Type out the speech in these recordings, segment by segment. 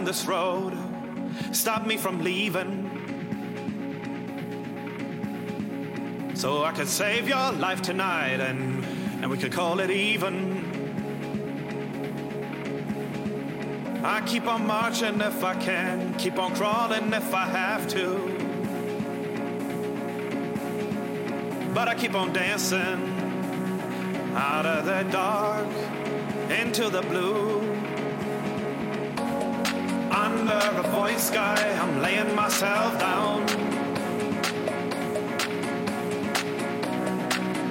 down this road, stop me from leaving. So I could save your life tonight and, and we could call it even. I keep on marching if I can, keep on crawling if I have to. But I keep on dancing out of the dark into the blue. sky, I'm laying myself down.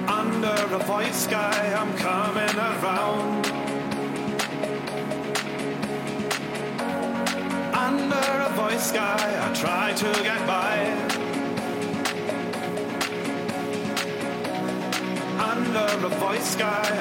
Under a void sky, I'm coming around. Under a void sky, I try to get by. Under a void sky,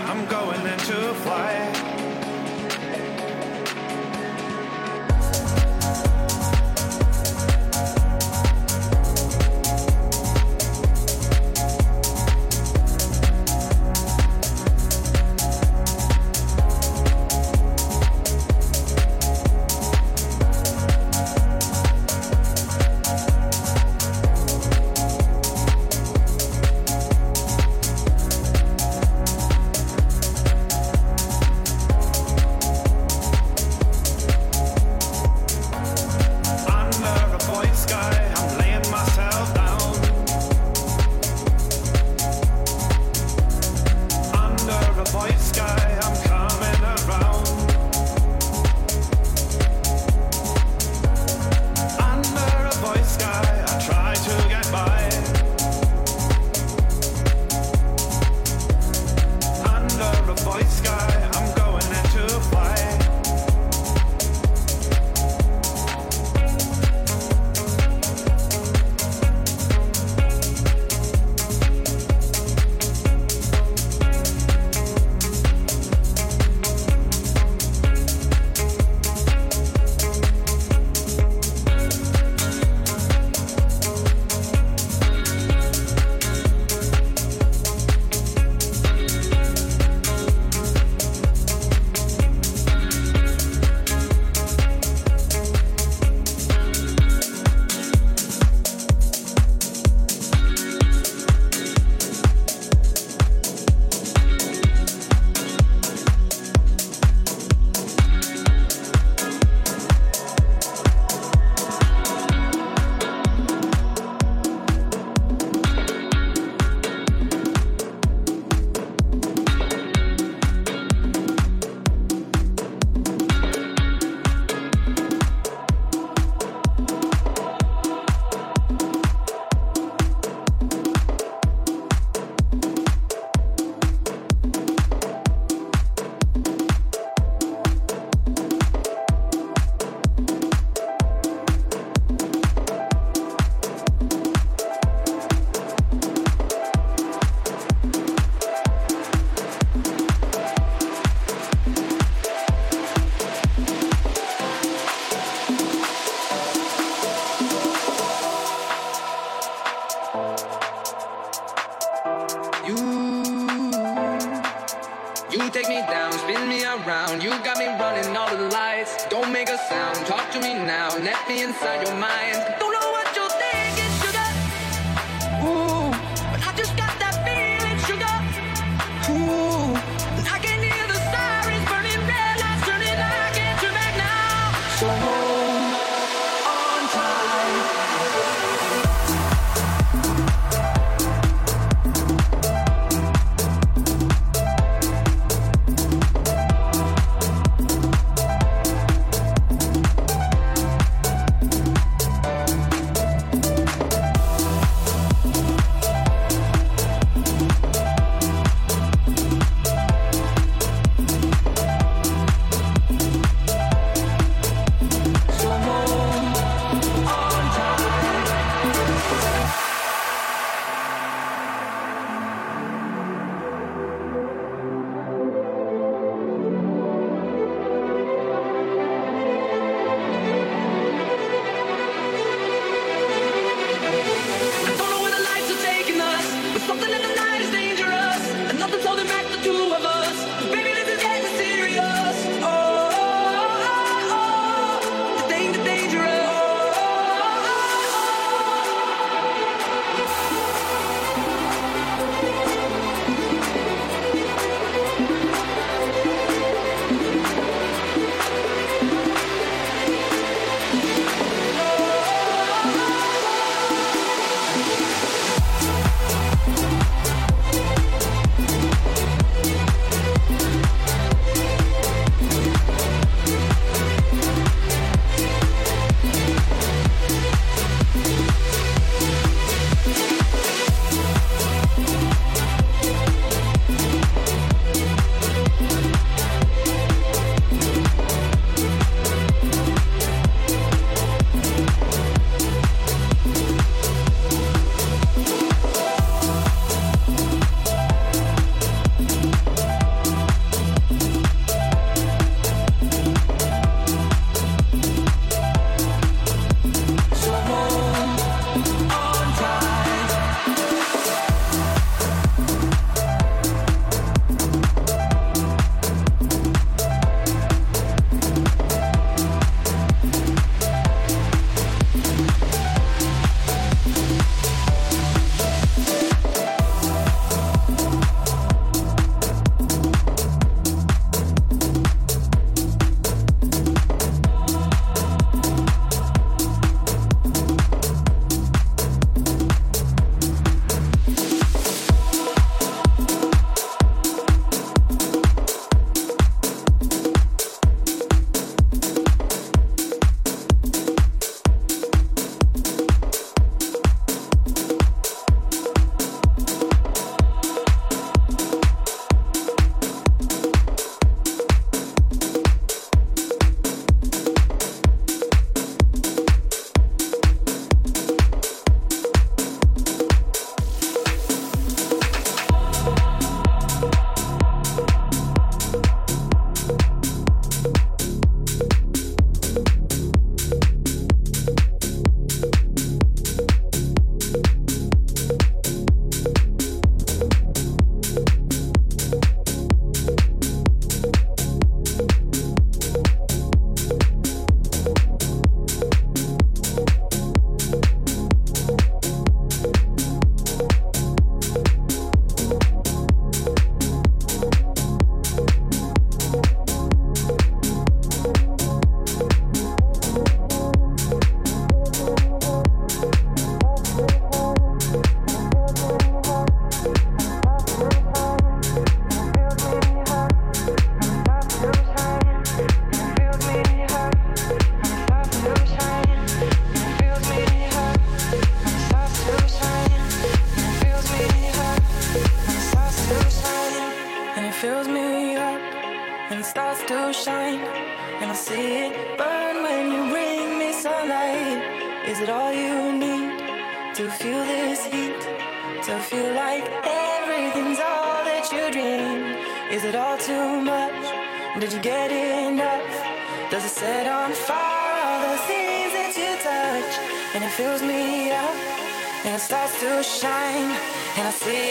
And I see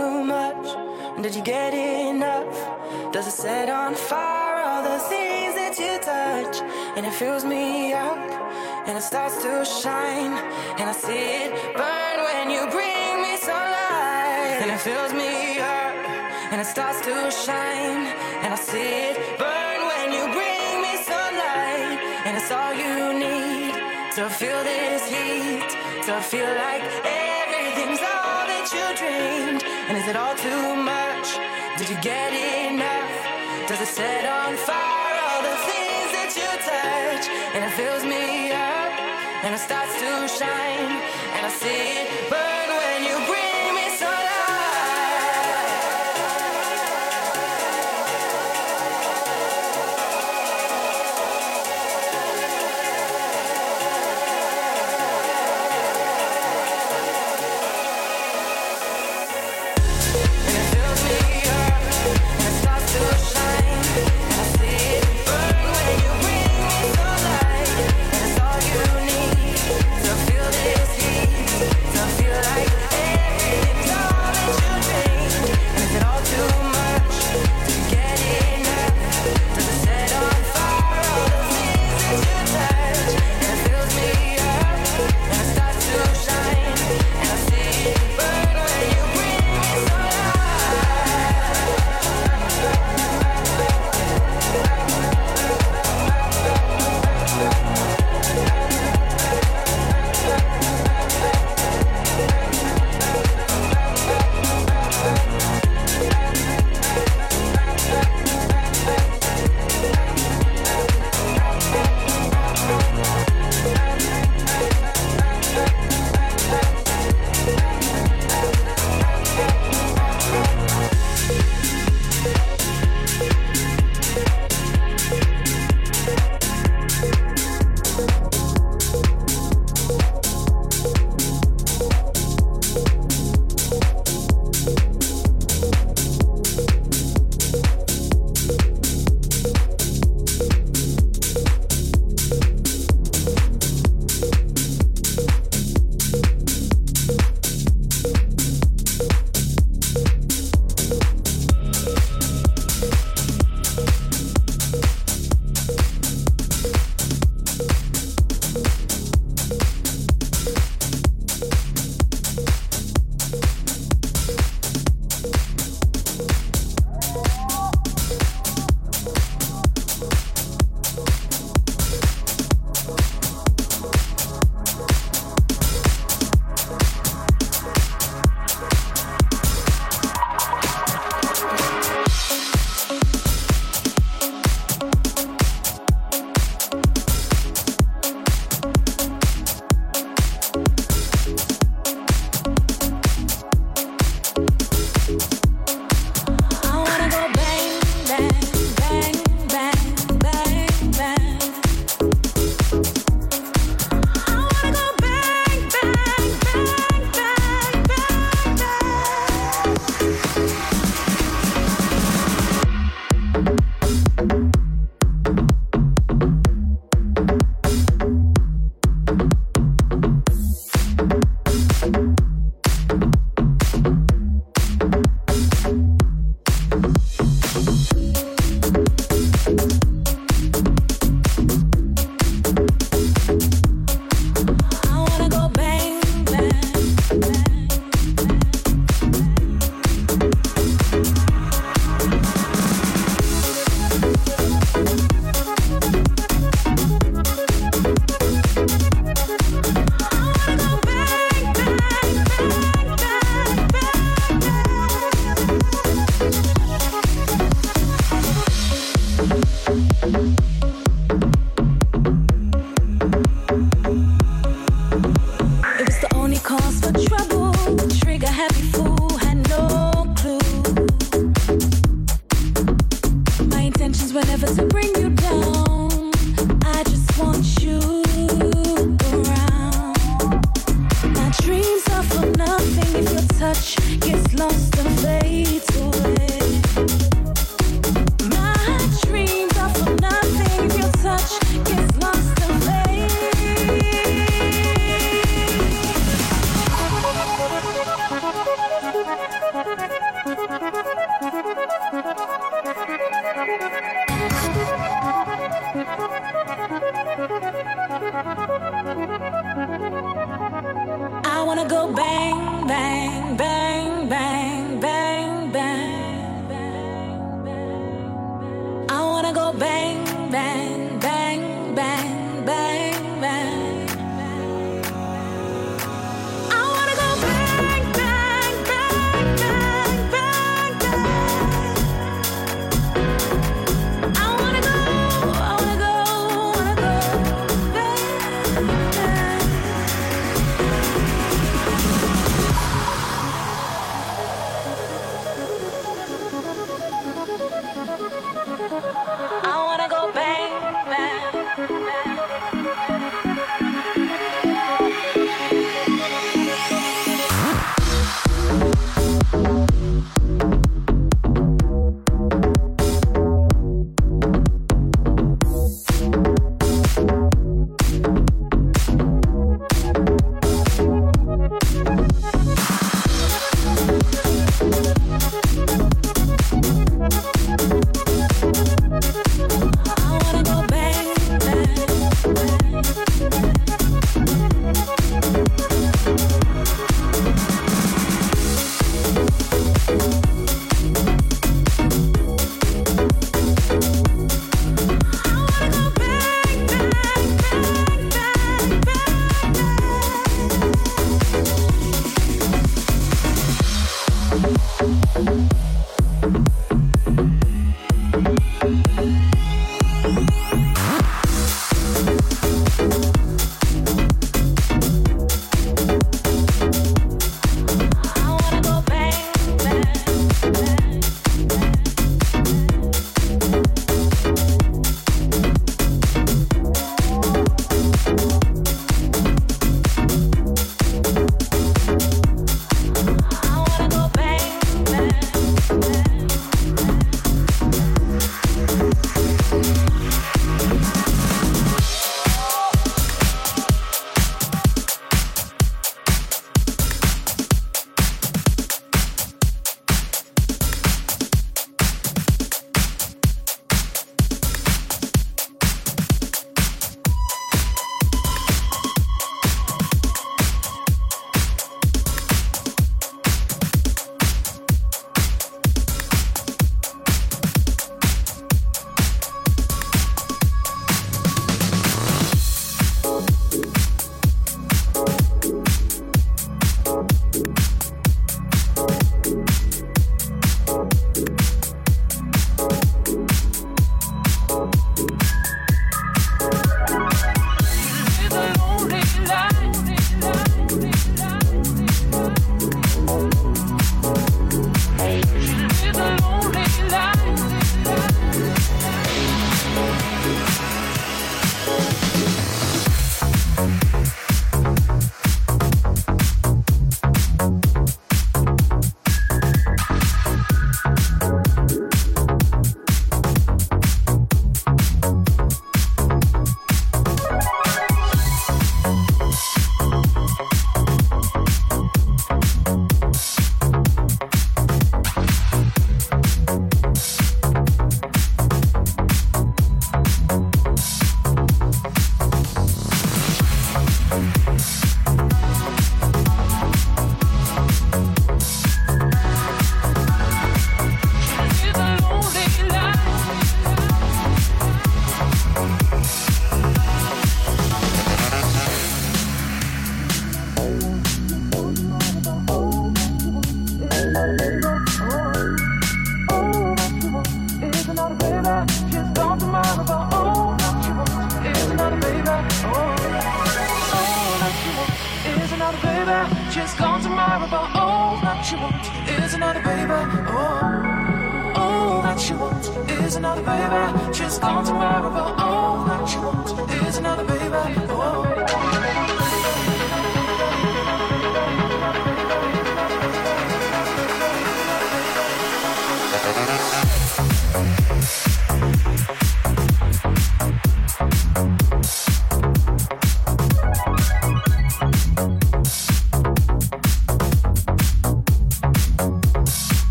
too much? Did you get enough? Does it set on fire all the things that you touch? And it fills me up and it starts to shine. And I see it burn when you bring me sunlight and it fills me up and it starts to shine. And I see it burn when you bring me sunlight and it's all you need to feel this heat to feel like all dreamed and is it all too much? Did you get enough? Does it set on fire all the things that you touch? And it fills me up and it starts to shine and I see it burn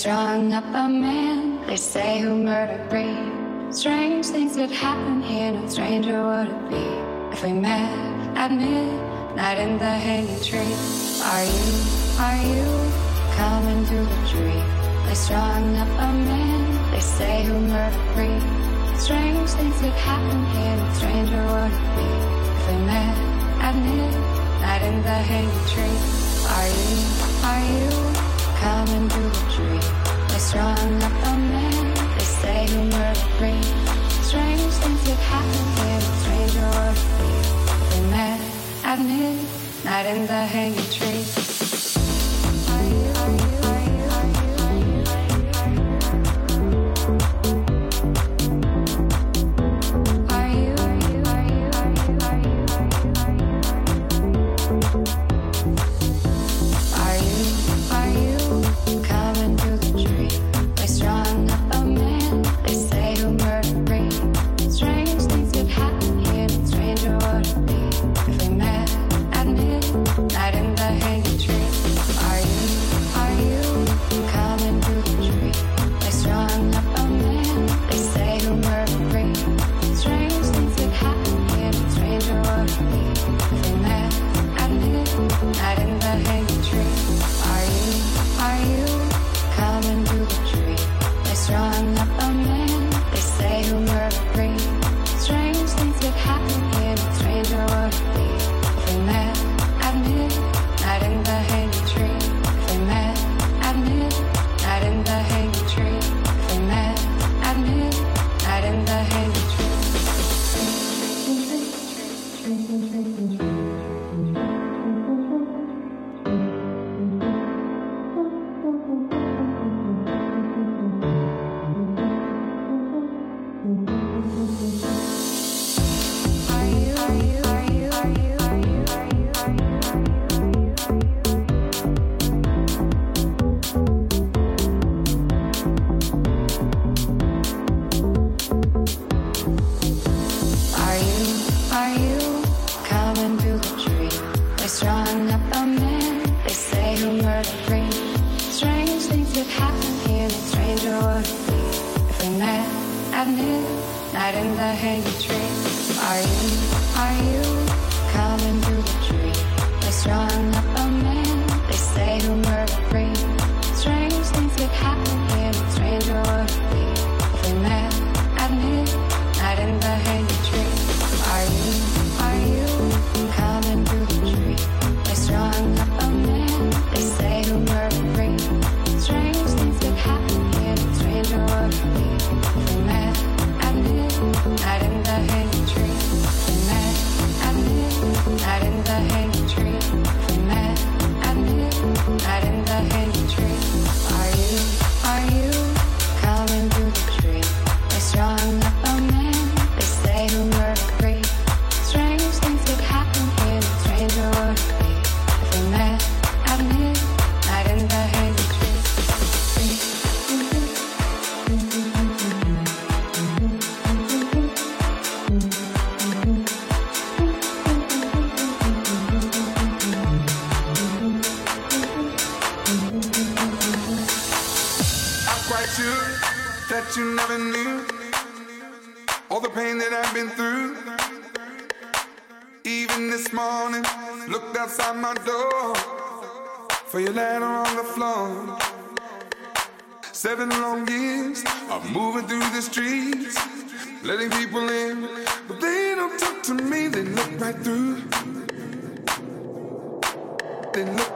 strung up a man they say who murdered Bree? Strange things could happen here, no stranger would it be if we met at midnight in the hanging tree. Are you, are you coming through the tree? They strung up a man they say who murdered Bree? Strange things could happen here, no stranger would it be if we met at midnight in the hanging tree. Are you, are you? coming through the. They're up a man, they say free. Strange things that happen here, or met at in the hanging tree.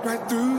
right through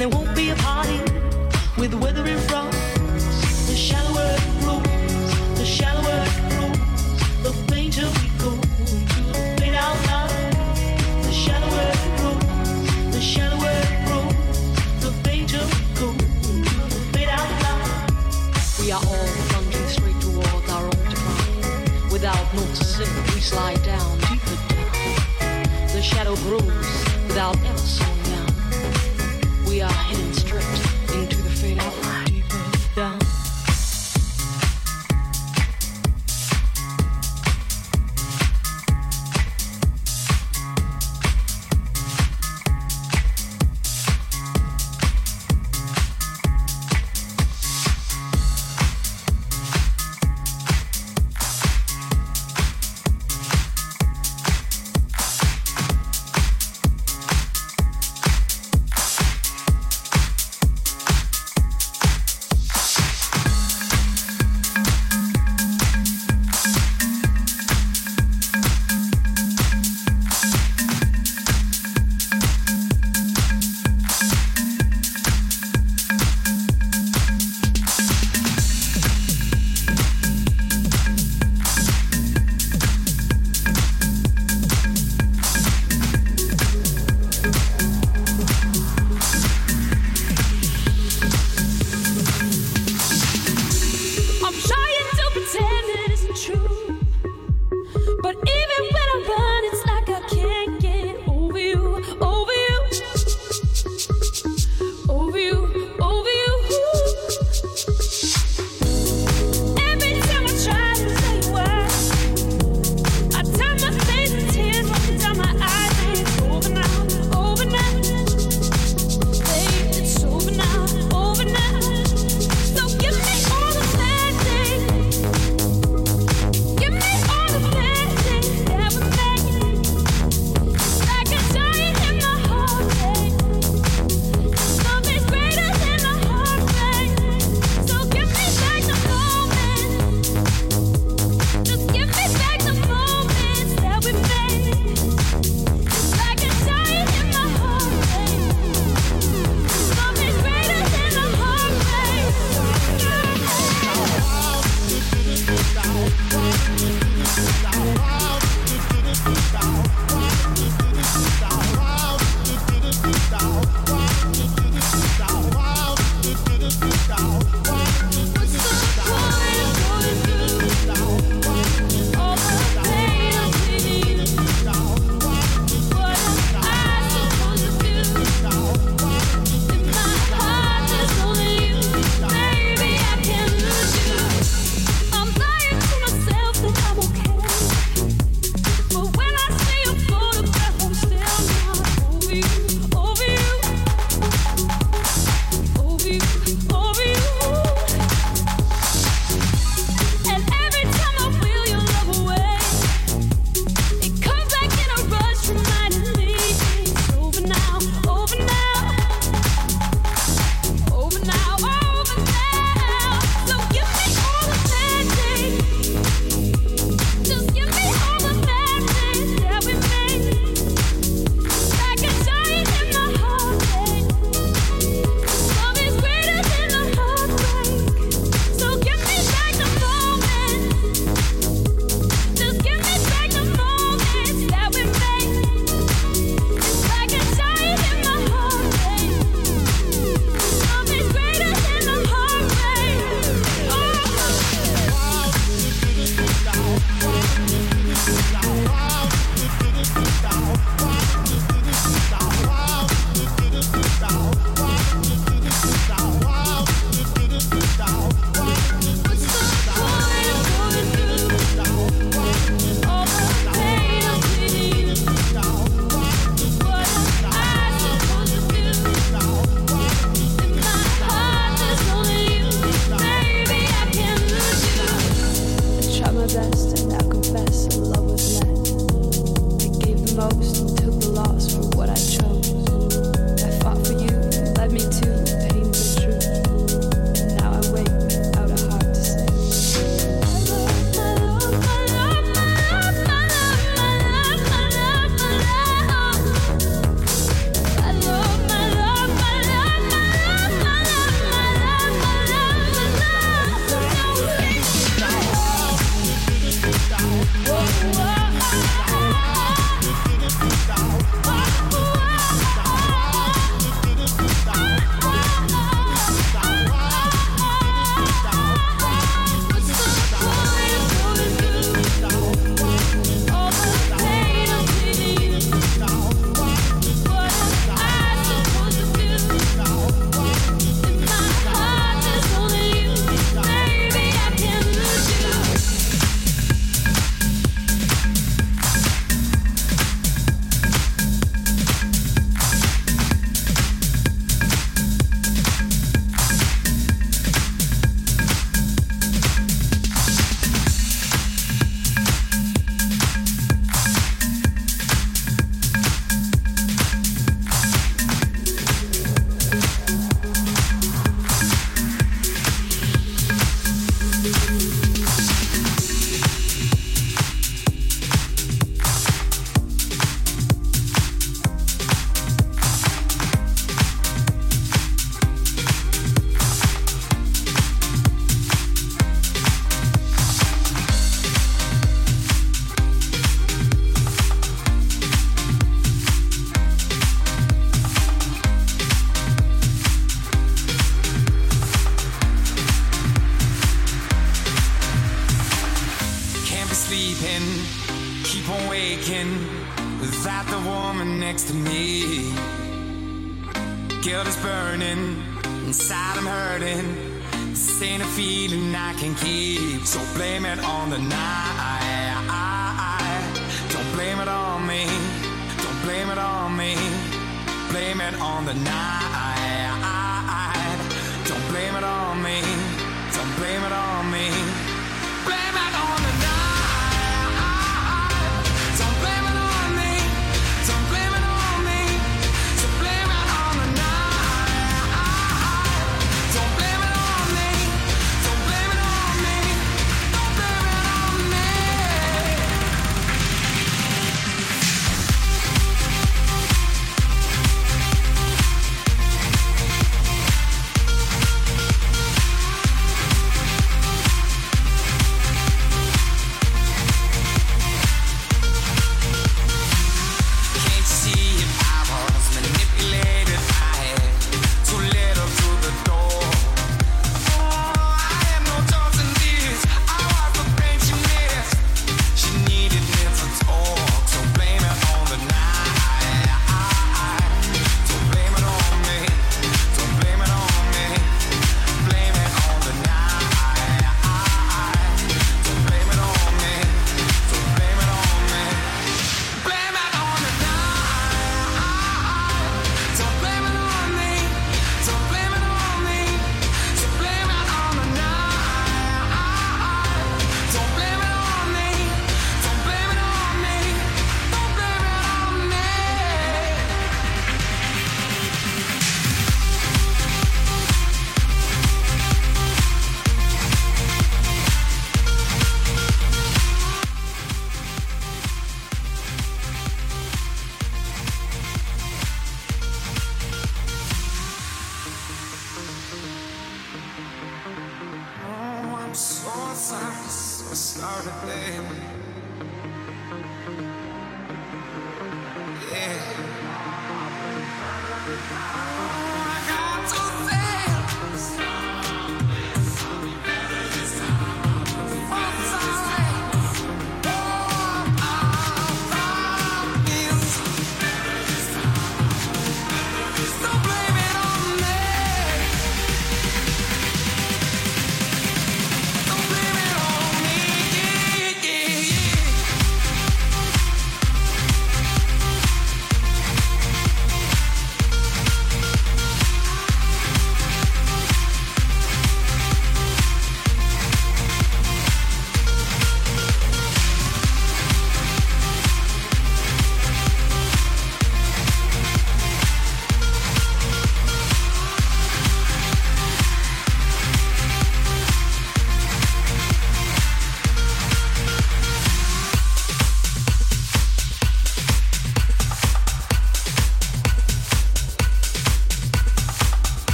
there won't be a party with. The shallower it grows, the shallower it grows, the fainter we go the fade out. The shallower it grows, the shallower it grows, the fainter we go the fade out. We are all plunging straight towards our own decline. Without sing, we slide down, deeper down. The shadow grows without ever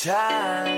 time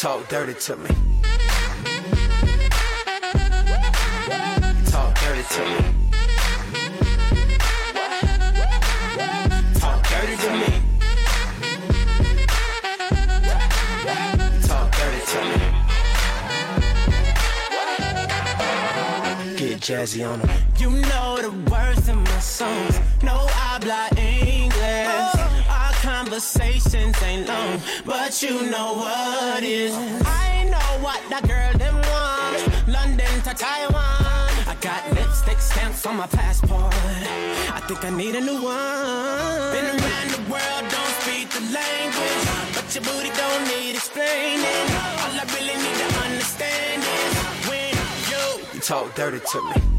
talk dirty to me. Talk dirty to me. Talk dirty to me. Talk dirty to me. Get jazzy on 'em. You know the words in my songs. You know what is. I know what that girl them want. London to Taiwan. I got lipstick stamps on my passport. I think I need a new one. Been around the world, don't speak the language, but your booty don't need explaining. All I really need to understand is when you You talk dirty to me.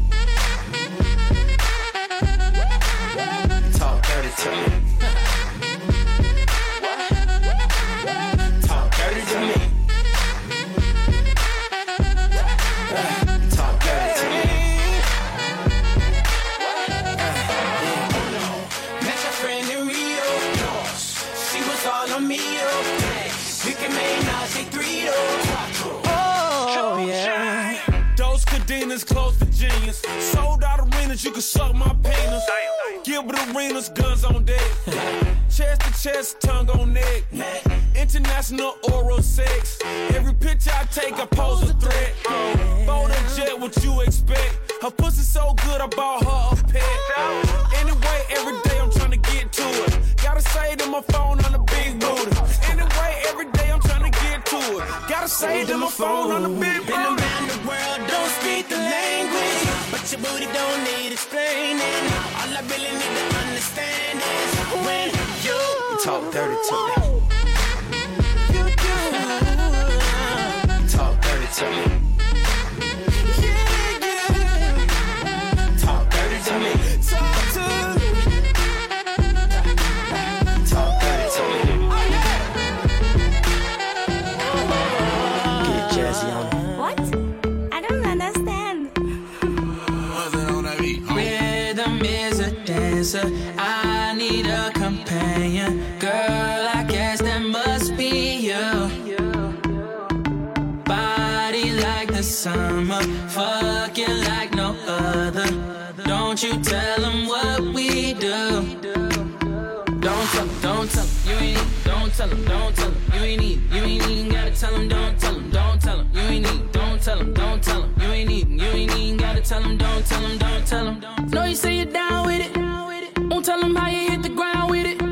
Tell 'em, don't tell 'em, you ain't need, you ain't even gotta tell 'em, don't tell 'em, don't tell 'em, you ain't need, don't tell 'em, don't tell 'em, you ain't need, you ain't even gotta tell em, don't tell 'em, don't tell 'em. No, you say you're down with it, won't tell 'em how you hit the ground with it.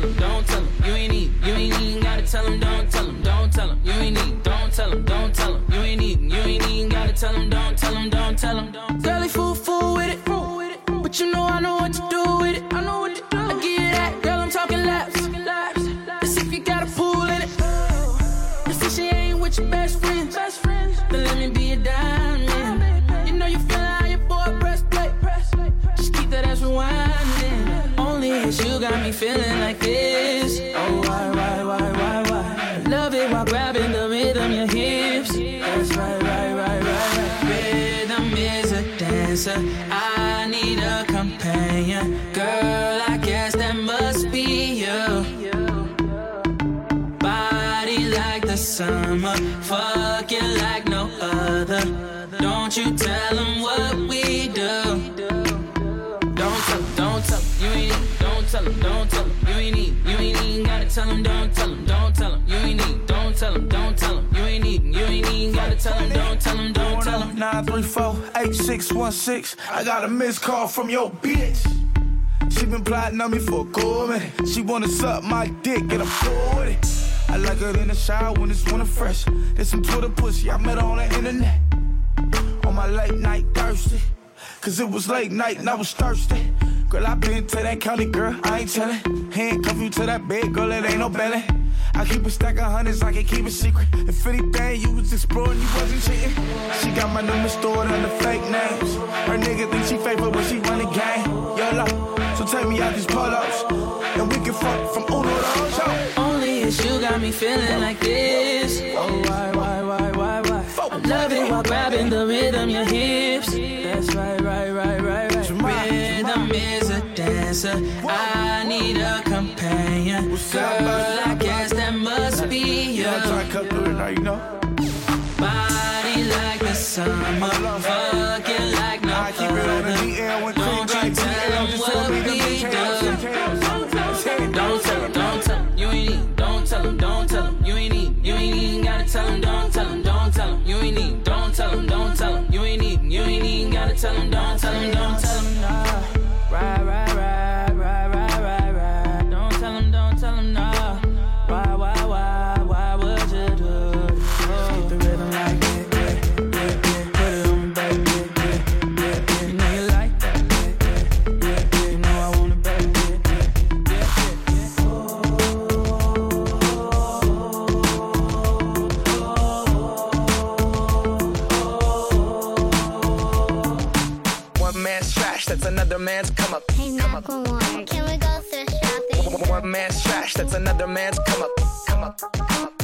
Tell 'em, don't tell 'em, you ain't need, you ain't even gotta tell 'em, don't tell 'em, don't tell 'em, you ain't need, don't tell 'em, don't tell 'em, you ain't need, you ain't even gotta tell 'em, don't tell 'em, don't tell 'em. Girl, he fool, fool with it, but you know I know what to do with it. I know what to do. I you that, girl, I'm talking laps. got me feeling like this. Oh, why, why, why, why, why? Love it while grabbing the rhythm, your hips. That's right, right, right, right. right. Rhythm is a dancer. I need a companion. Girl, I guess that must be you. Body like the summer. Fucking like no other. Don't you tell them what we do. Don't tell, don't tell, you ain't tell 'em, don't tell 'em, you ain't need. You ain't even gotta tell 'em, don't tell him, don't tell 'em, you ain't need. Don't tell him, don't tell 'em, you ain't need. You ain't even gotta tell 'em, don't tell 'em, don't tell 'em. 934-8616. I got a missed call from your bitch. She been plotting on me for a cool minute. She wanna suck my dick and I'm cool with it. I like her in the shower when it's winter fresh. There's some Twitter pussy I met her on the internet. On my late night thirsty. Cause it was late night and I was thirsty. Girl, I been to that county, girl, I ain't tellin'. Handcuff you to that bed, girl, it ain't no belly. I keep a stack of hundreds, I can keep it secret. If anything, you was exploring, you wasn't cheating. She got my number stored under fake names. Her nigga think she faithful when she run the game. YOLO, so take me out these polos. And we can fuck from Uno to Ocho. Only if you got me feeling like this. Oh, why, why, why, why, love it while grabbing the rhythm, your hips. That's right, right, right, right, right. Rhythm is a dancer. I need a companion. Girl, I guess that must be you. Yeah, I to it now, you know. Body like the summer. Fucking like no I keep it the DL when Don't you tell 'em what tell 'em, don't tell 'em, you ain't need. You ain't even gotta tell 'em, don't tell 'em, don't tell 'em, trash, that's another man's come up. Come up. Come up.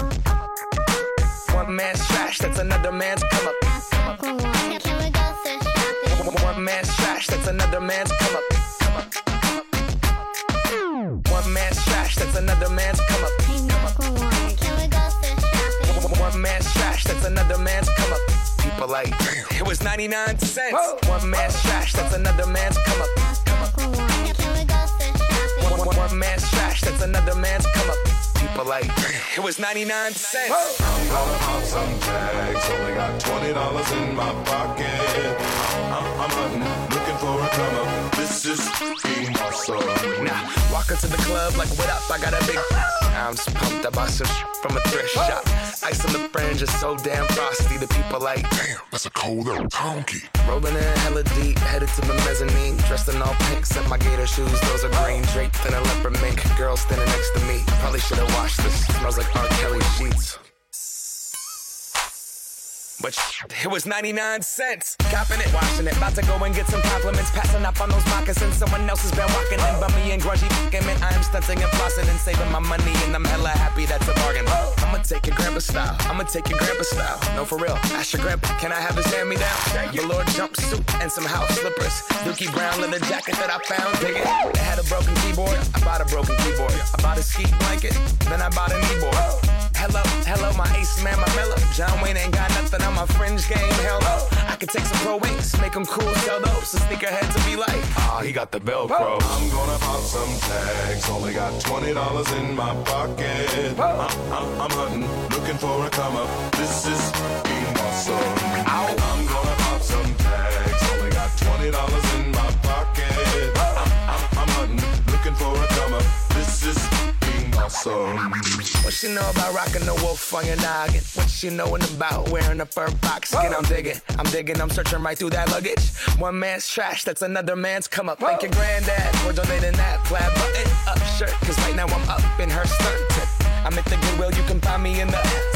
One man's trash, that's another man's come up. Macklemore, can we go thrift shopping? One man's trash, that's another man's come up. Come up. Come up. One man's trash, that's another man's come up. Hey, Macklemore, can we go thrift shopping? One man's trash, that's another man's come up. People like, it was 99 cents. One man's trash, that's another man's come up. Macklemore, can we go thrift shopping? One, one man's trash, that's another man's come up. People like, it was 99 cents. I'm gonna pop some tags. Only got twenty dollars in my pocket. I'm, hunting, looking for a come up. This is being awesome. Now, walk into the club like, what up? I got a big. I'm just pumped. I bought some from a thrift shop. Ice on the fringe is so damn frosty. The people like, damn, that's a cold little conky. Rolling in hella deep, headed to the mezzanine. Dressed in all pink, set my gator shoes. Those are green, draped in a leopard mink. Girl standing next to me. Probably should have washed this. Smells like R. Kelly sheets. But it was 99 cents. Copping it, washing it. About to go and get some compliments. Passing up on those moccasins. Someone else has been walking in. Bummy and grungy fucking man. I am stunting and flossing and saving my money. And I'm hella happy that's a bargain. I'ma take your grandpa style. I'ma take your grandpa style. No, for real. Ask your grandpa, can I have his hand me down? Velour jumpsuit and some house slippers. Dookie brown leather jacket that I found. Dig it. They had a broken keyboard. I bought a broken keyboard. I bought a ski blanket. Then I bought a kneeboard. Hello, hello, my ace man, my mellow. John Wayne ain't got nothing on my fringe game. Hell no. I could take some pro wings, make them cool, sell those. So sneakerheads to be like, ah, he got the Velcro. I'm gonna pop some tags. Only got twenty dollars in my pocket. I'm, I'm, I'm hunting, looking for a come up. This is being awesome. I'm gonna pop some tags. Only got twenty dollars in awesome. What she know about rocking the wolf on your noggin? What she knowin' about wearing a fur box skin? I'm digging, I'm digging, I'm searching right through that luggage. One man's trash, that's another man's come up. Thank your granddad for donating that plaid button up shirt. Cause right now I'm up in her skirt. I'm at the Goodwill, you can find me in the.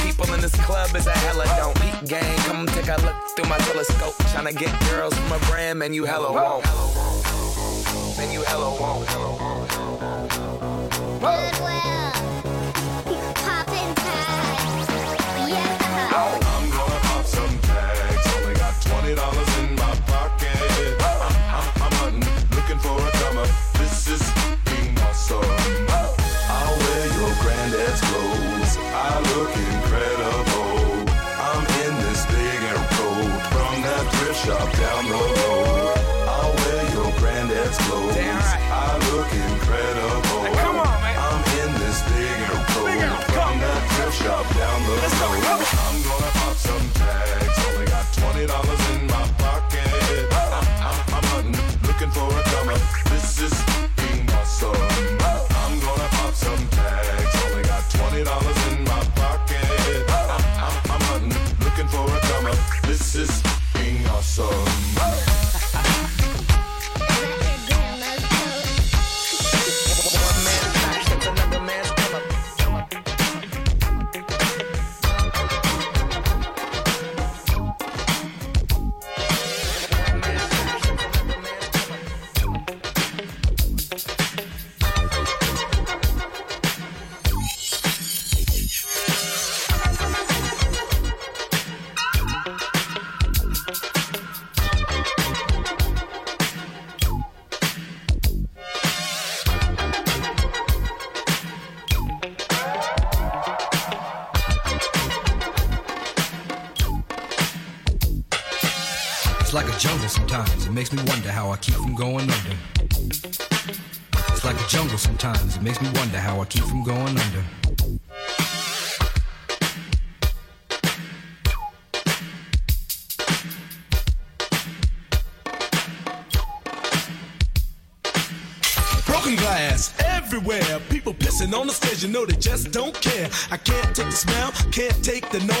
people in this club is a hella don't. Peep gang, come take a look through my telescope. Tryna get girls from a brand, man, you hella won't. Man, you hella won't. Goodwill. Shop being Makes me wonder how I keep from going under. Broken glass everywhere. People pissing on the stage, you know they just don't care. I can't take the smell, can't take the noise.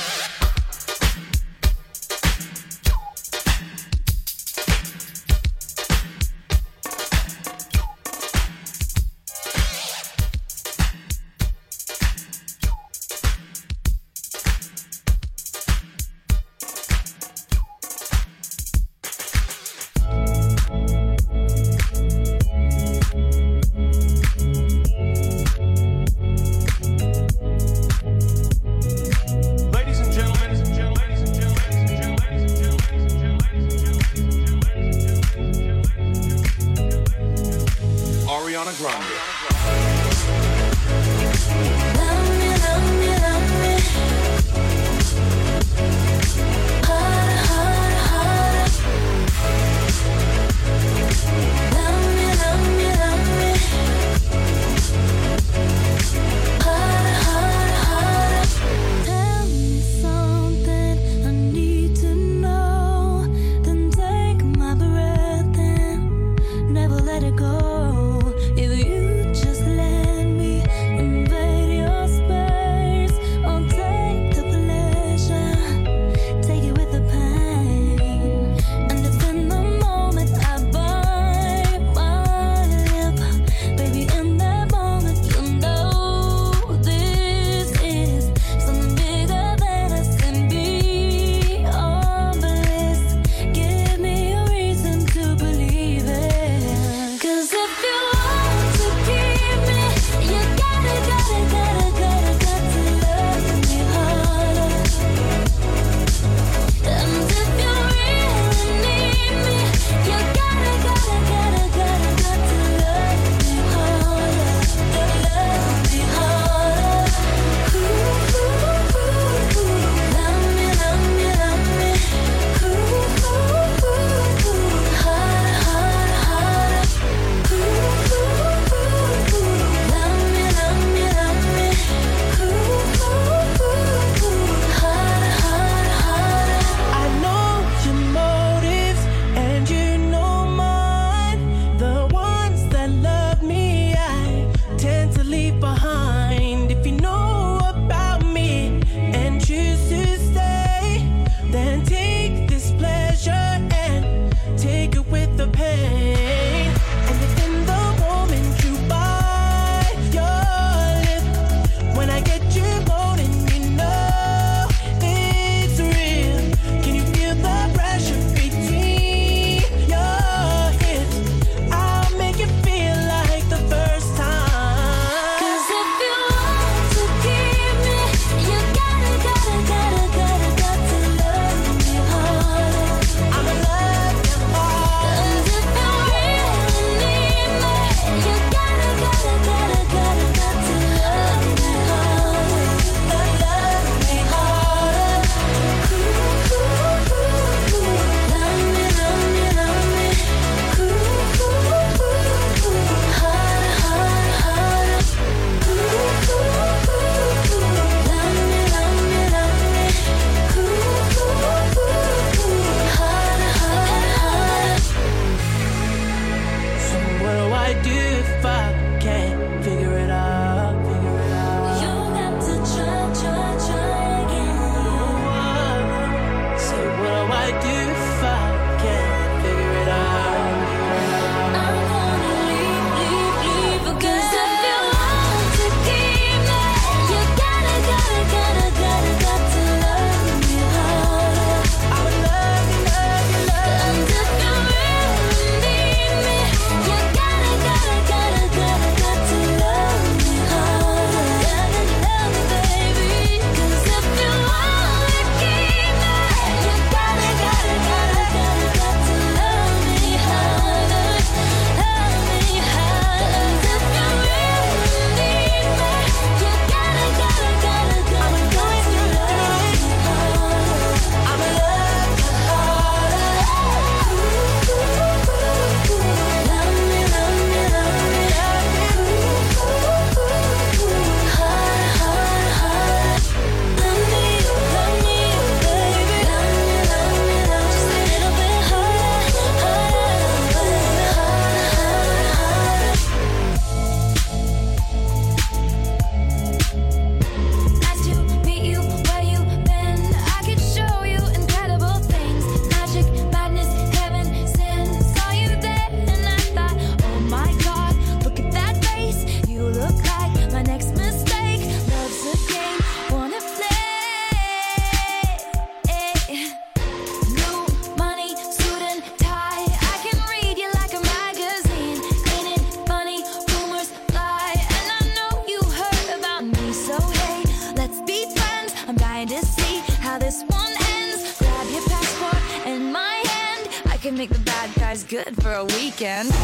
Weekend.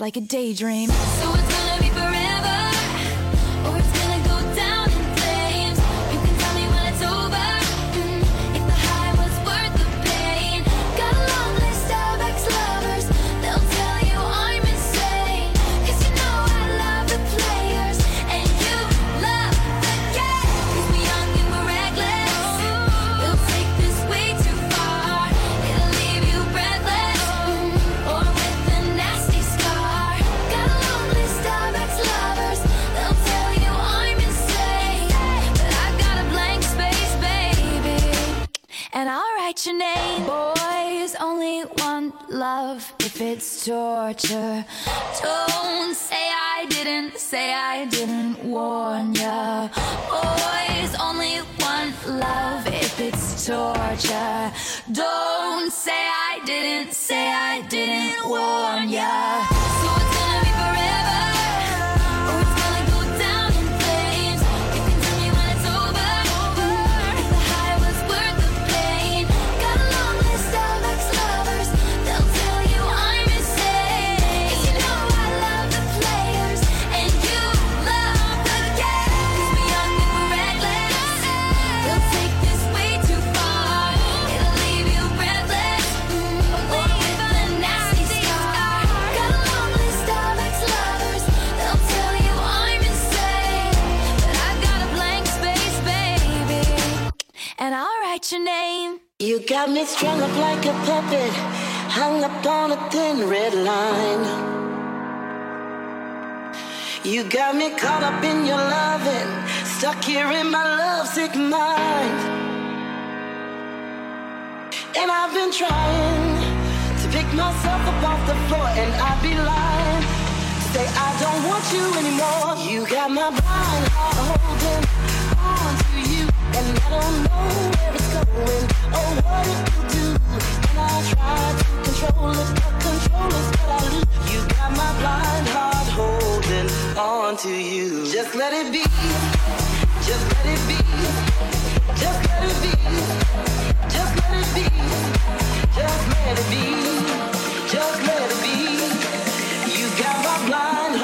like a daydream. got me strung up like a puppet, hung up on a thin red line. You got me caught up in your loving, stuck here in my lovesick mind. And I've been trying to pick myself up off the floor, and I'd be lying to say I don't want you anymore. You got my blind heart holding on to you. Just let it be. You got my blind heart.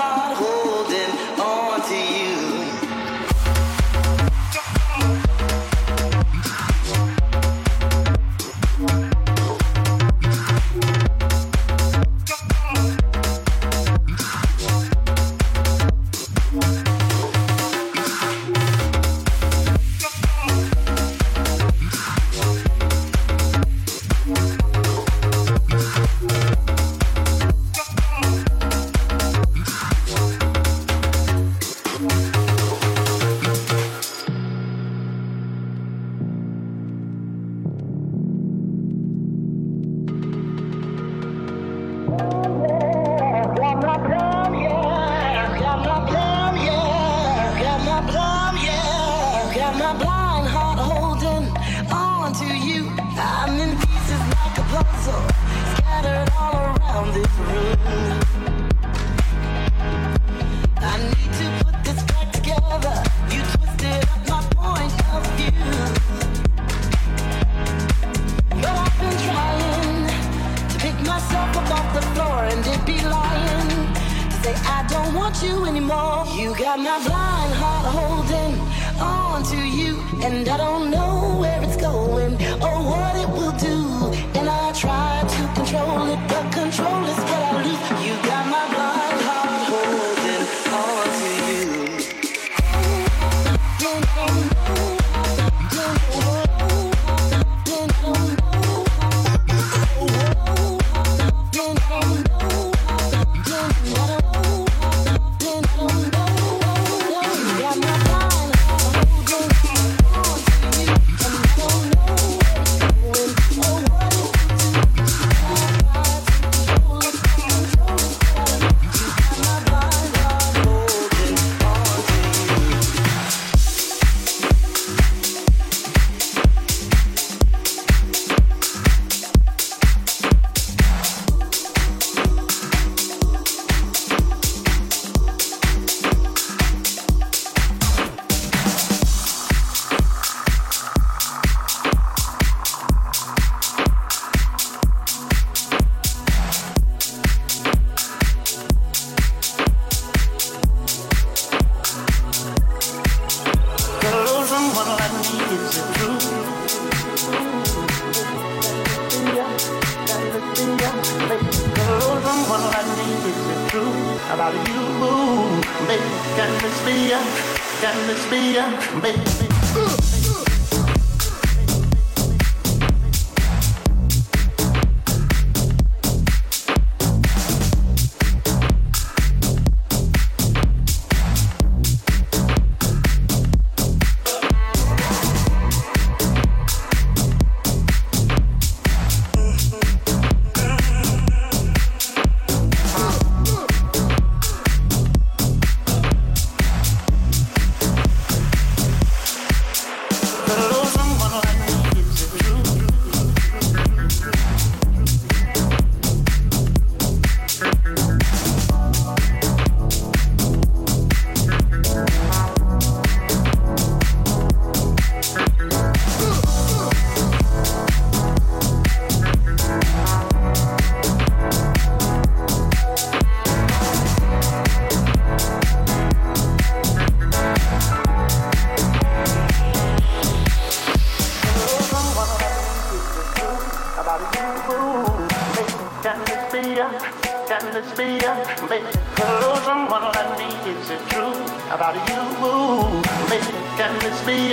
this be?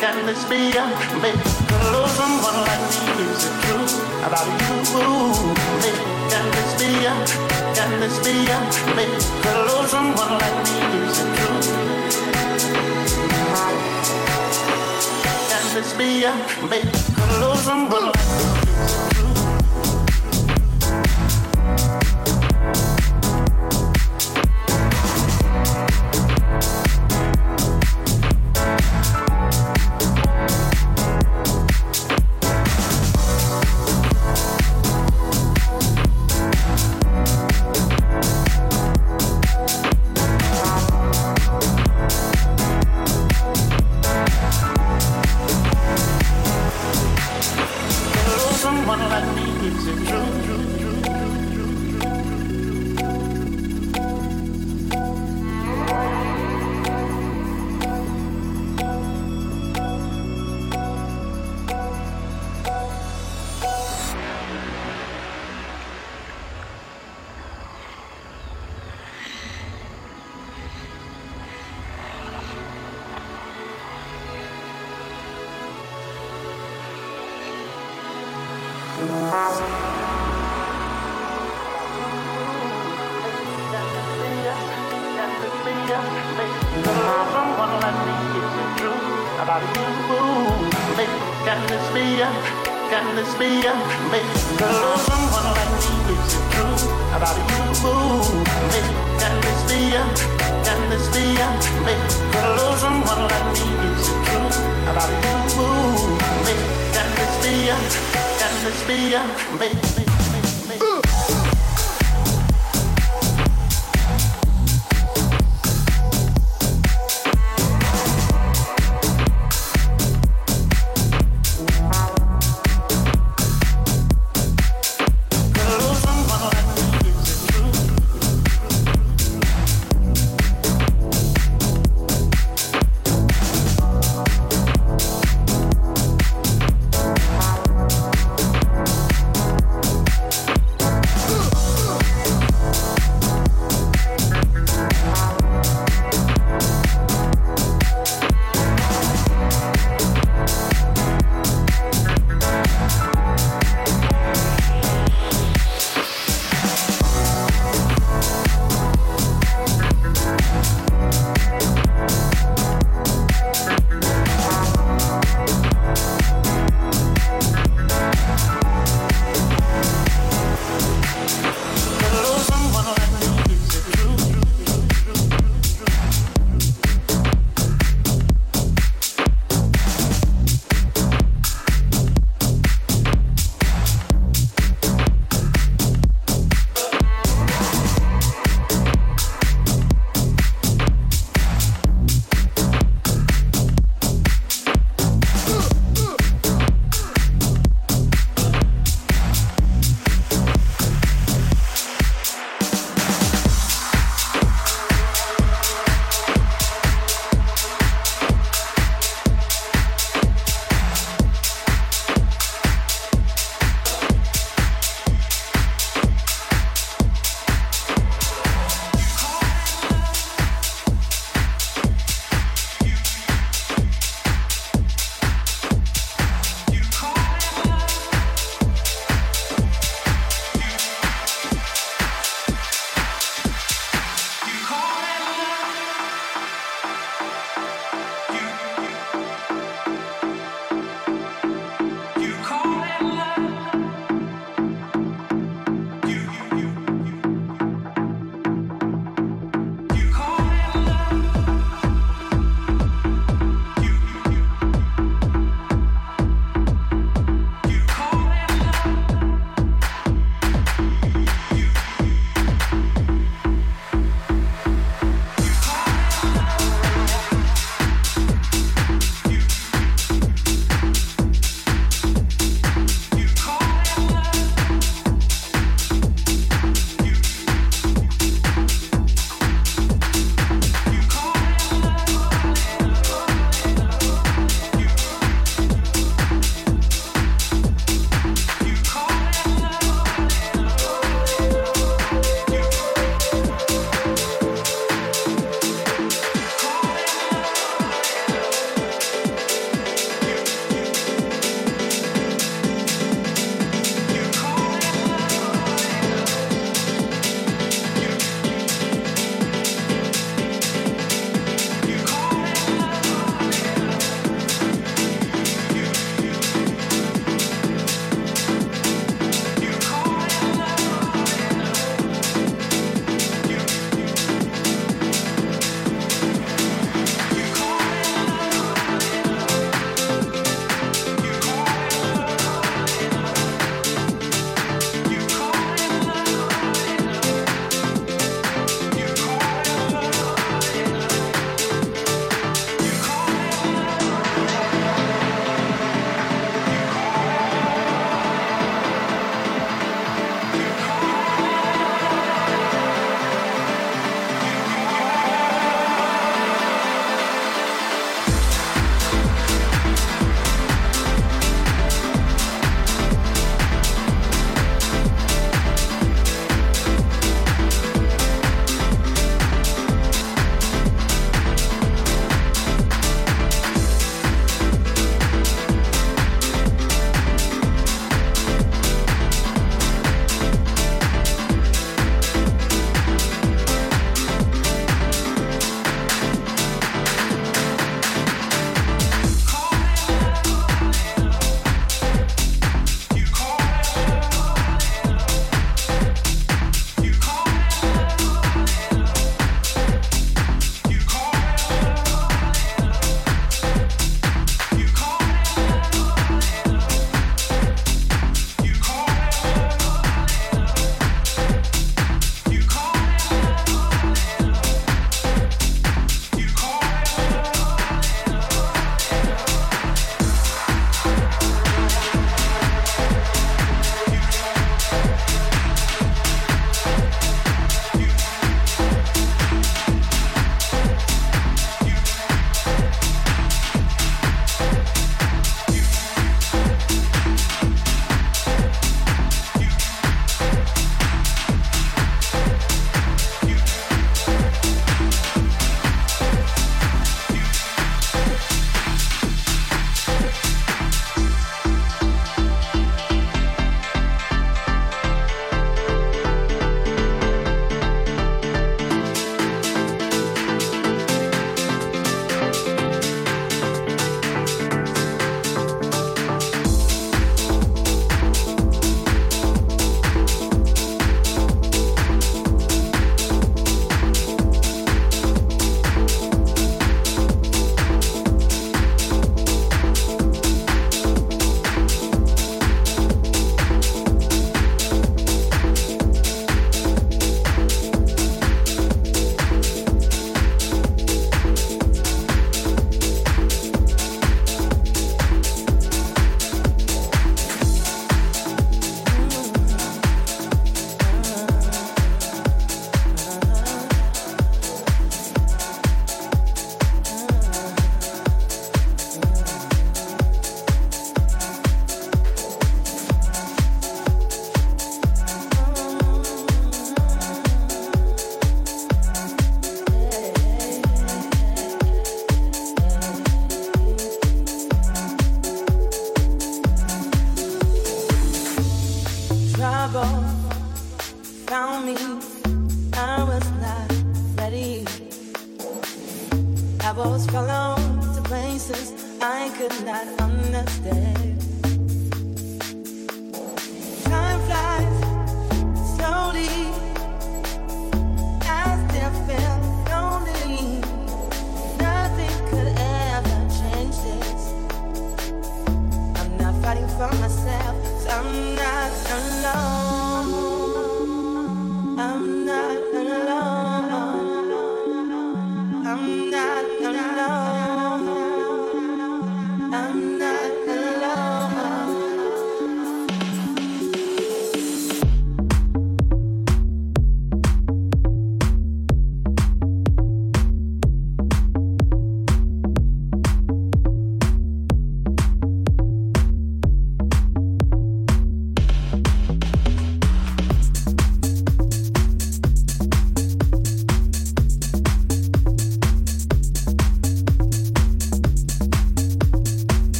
Can this be? Maybe love someone like me is it true about you. Maybe can this be? Can this be? Maybe love someone like me is it true? Can this be? Maybe love someone.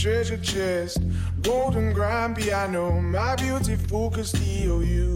treasure chest. Golden grand piano, my beautiful Castillo. You,